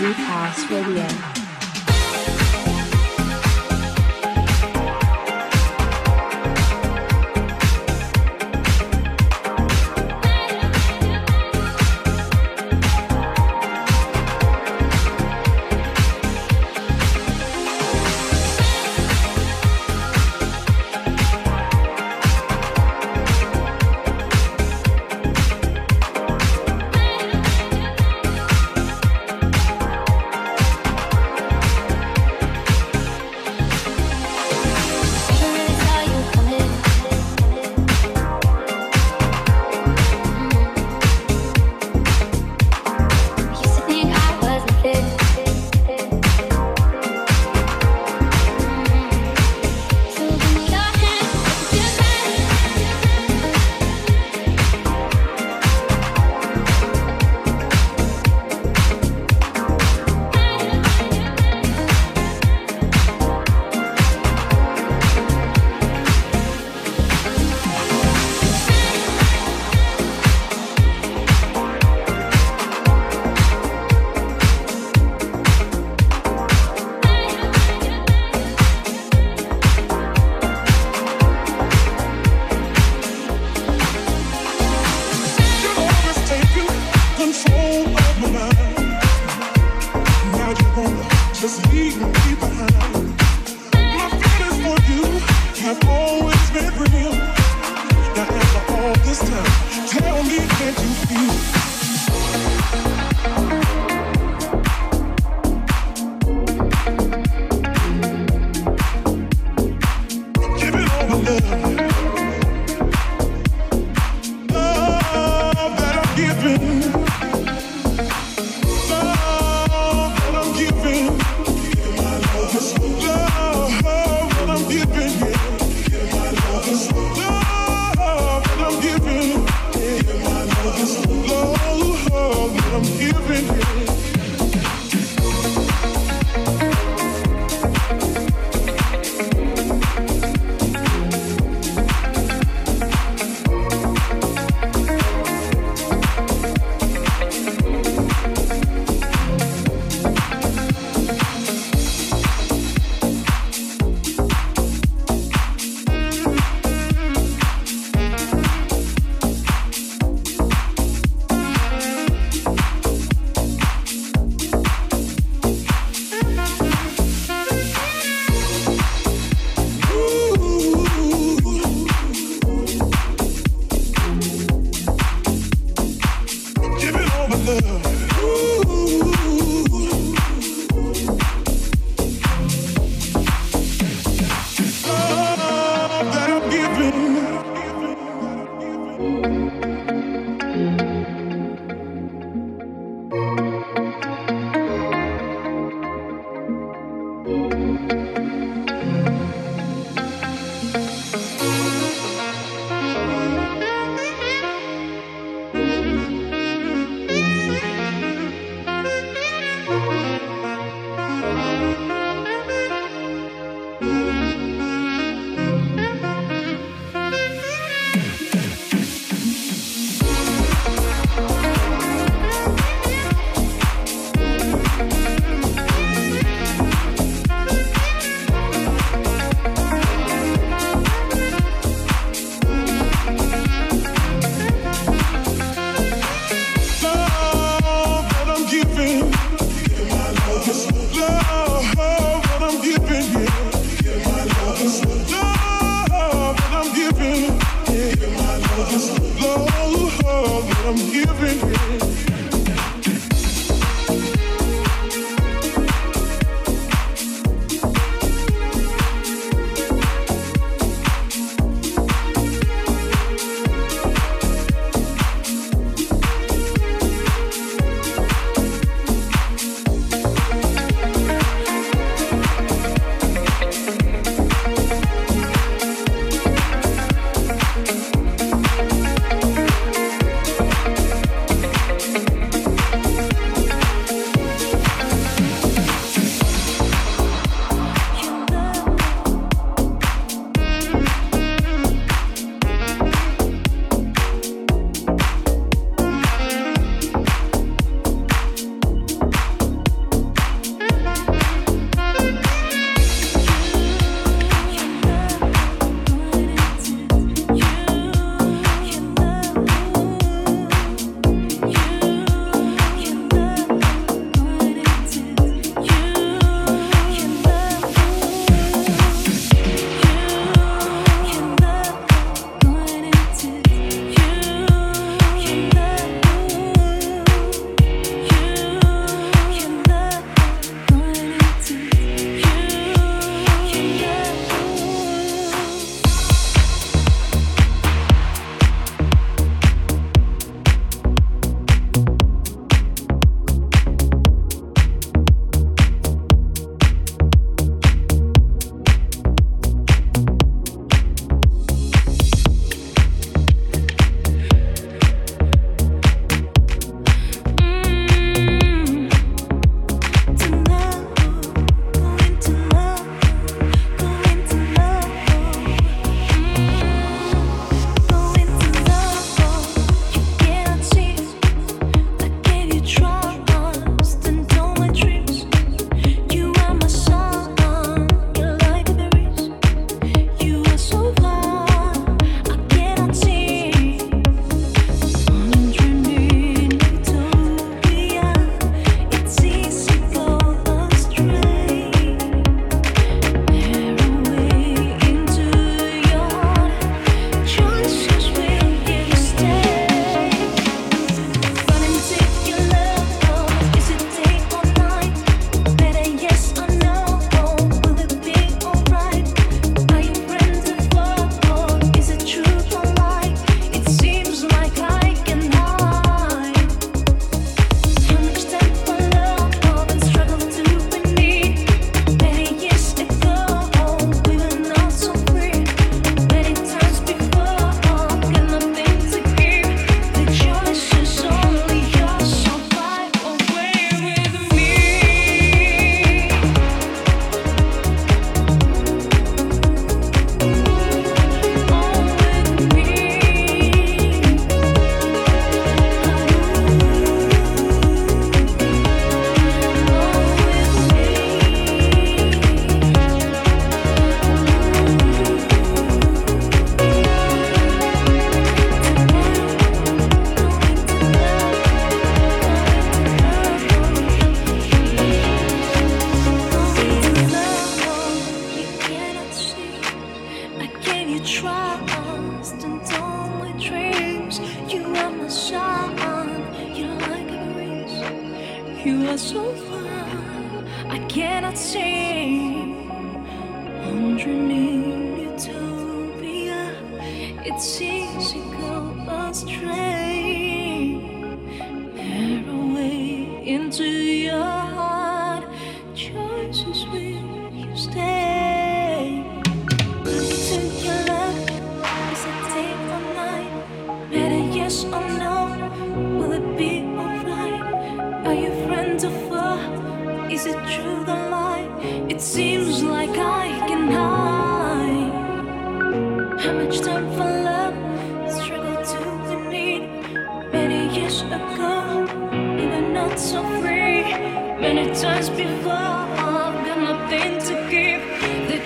Deep House Radio. Tell me can't you feel?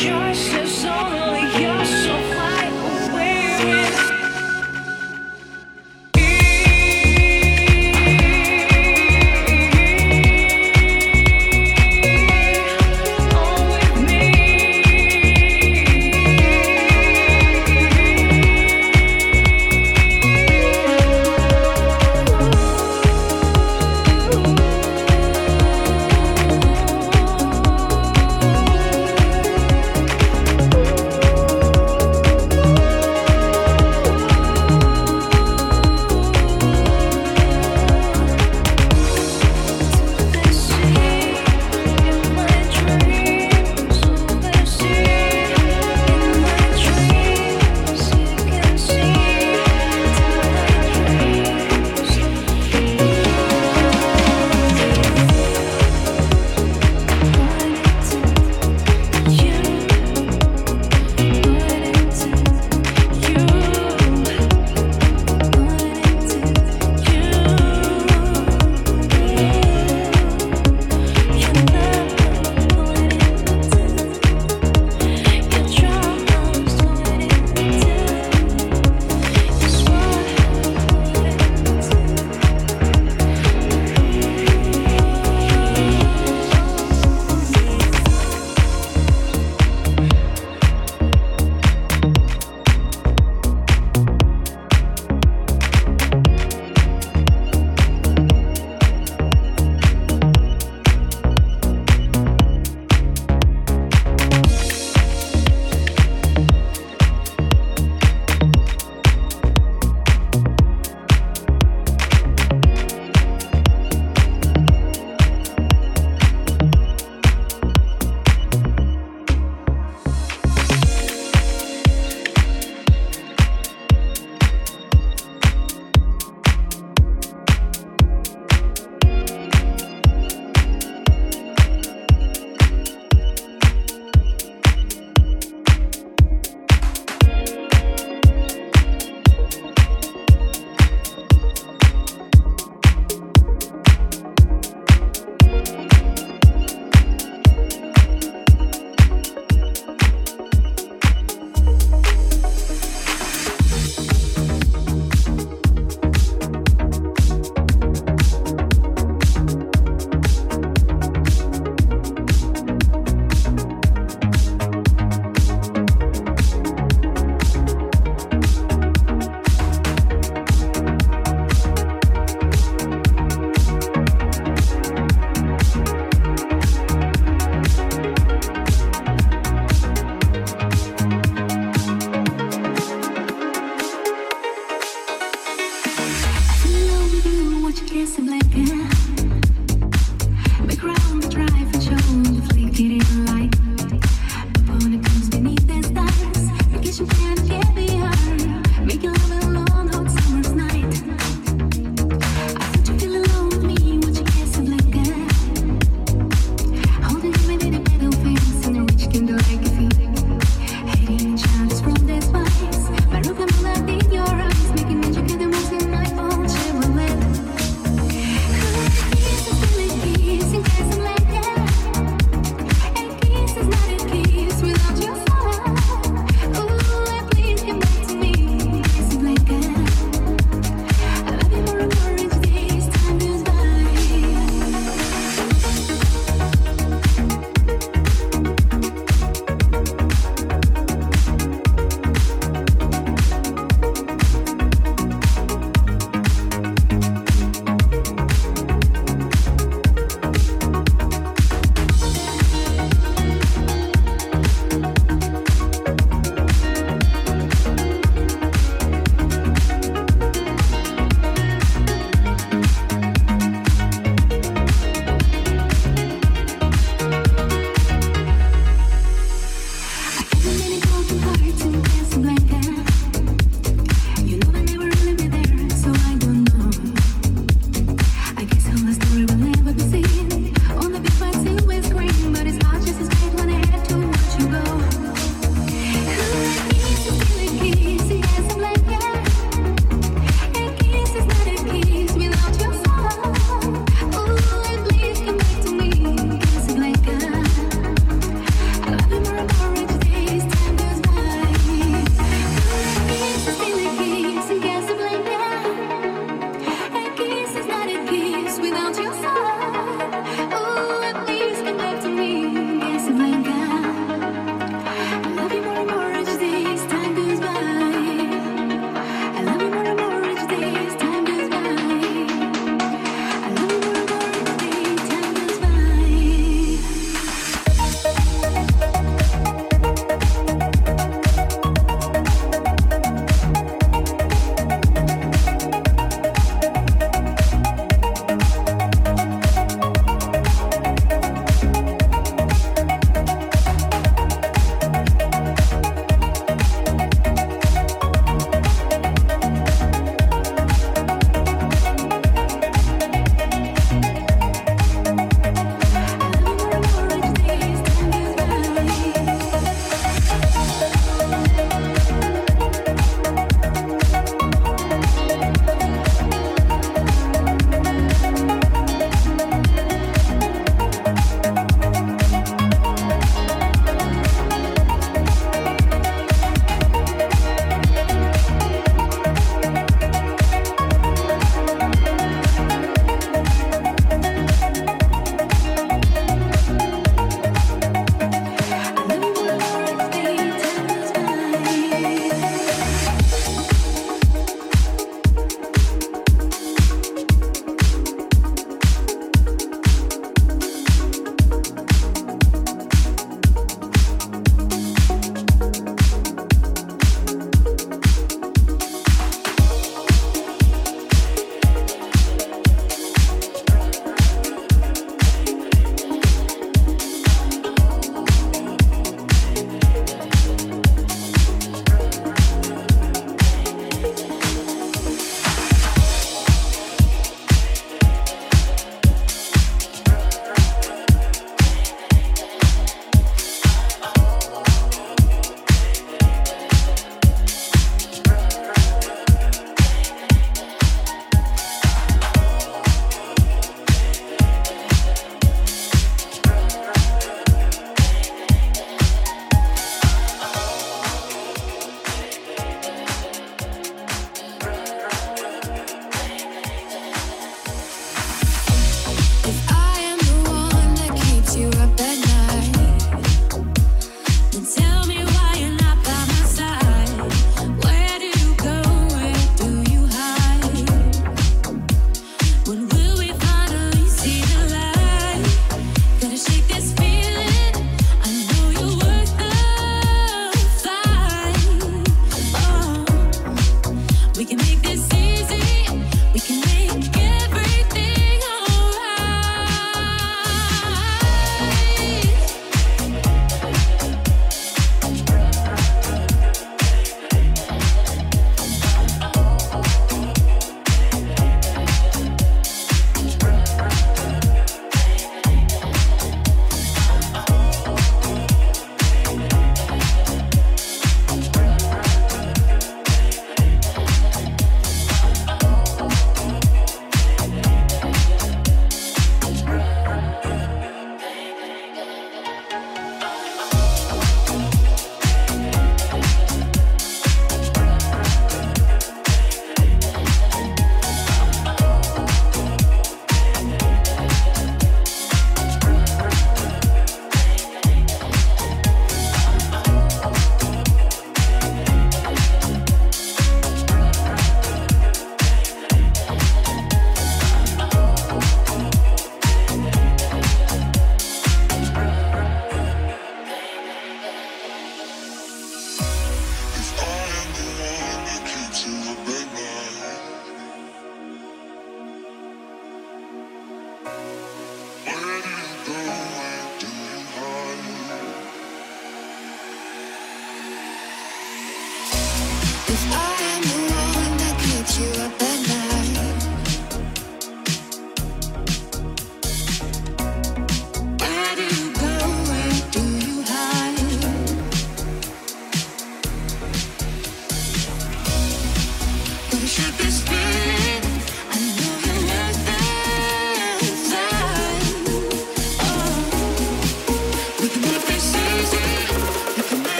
The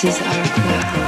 This is our club.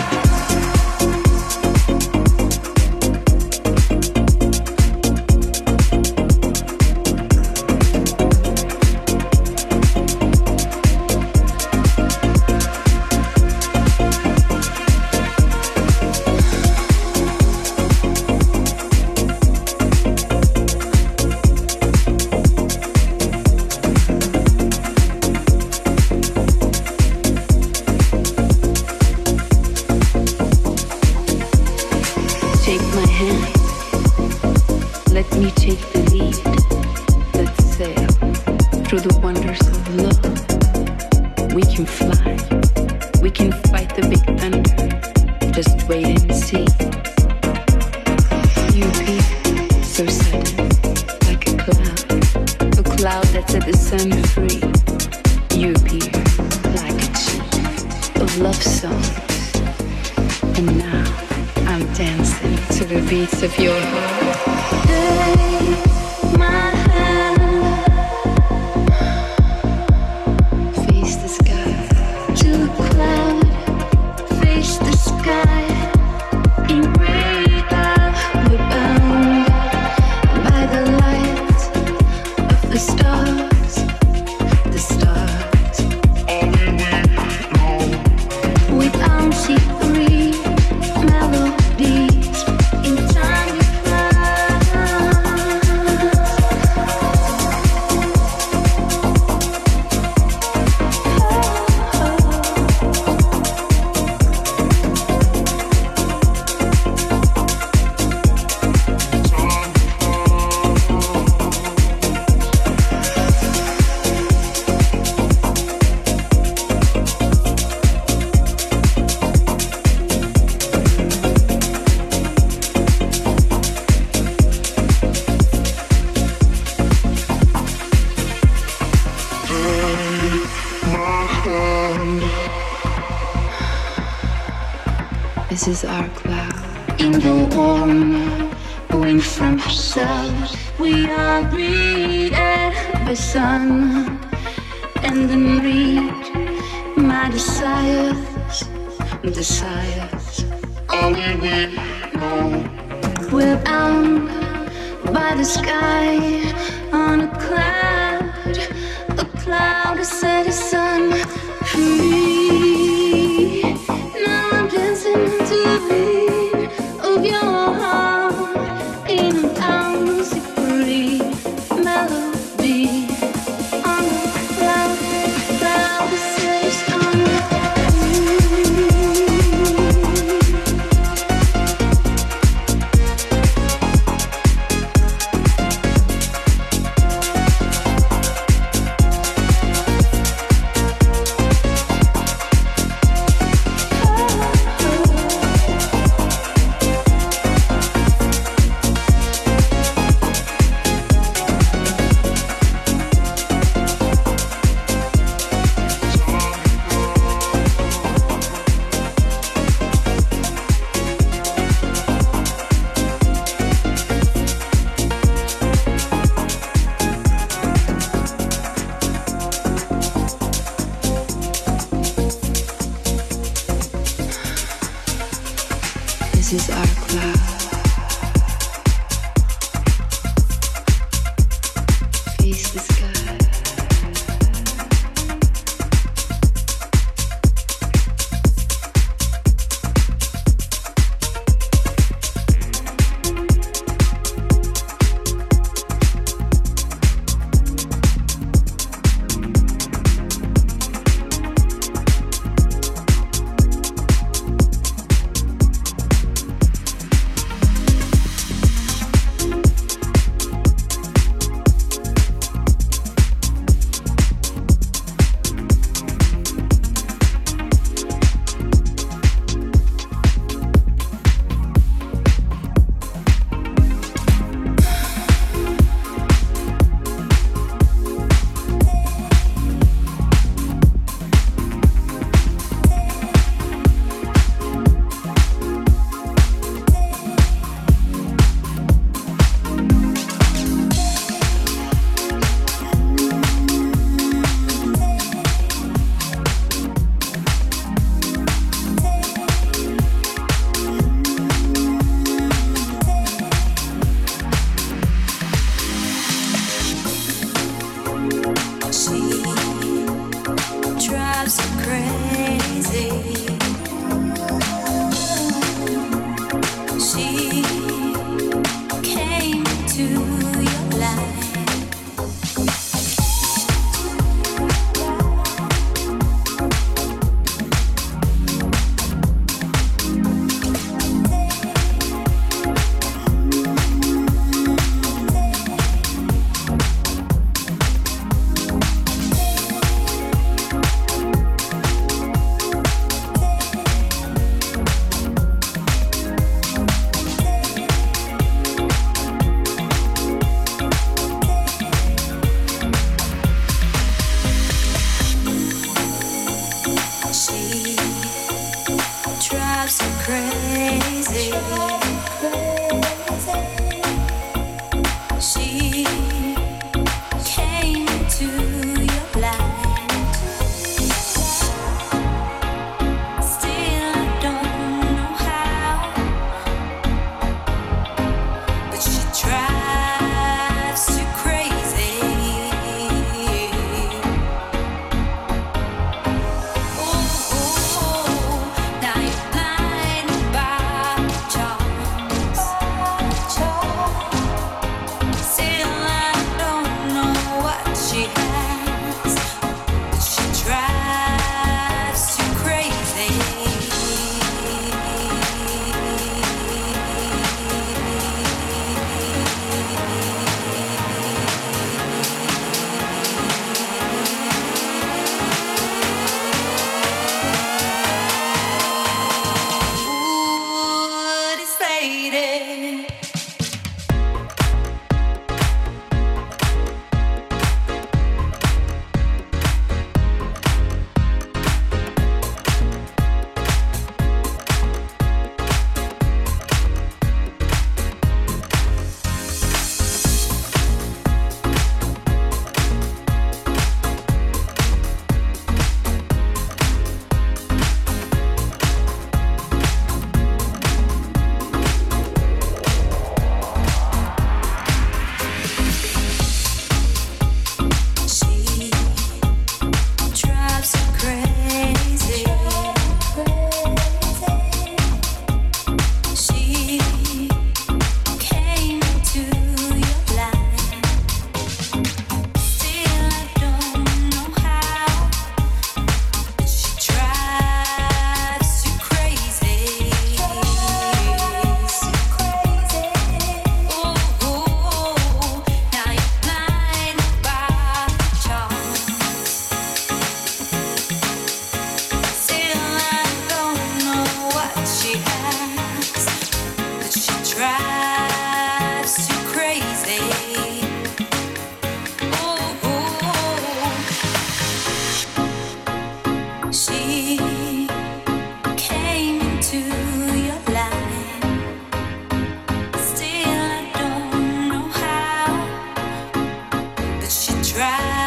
try.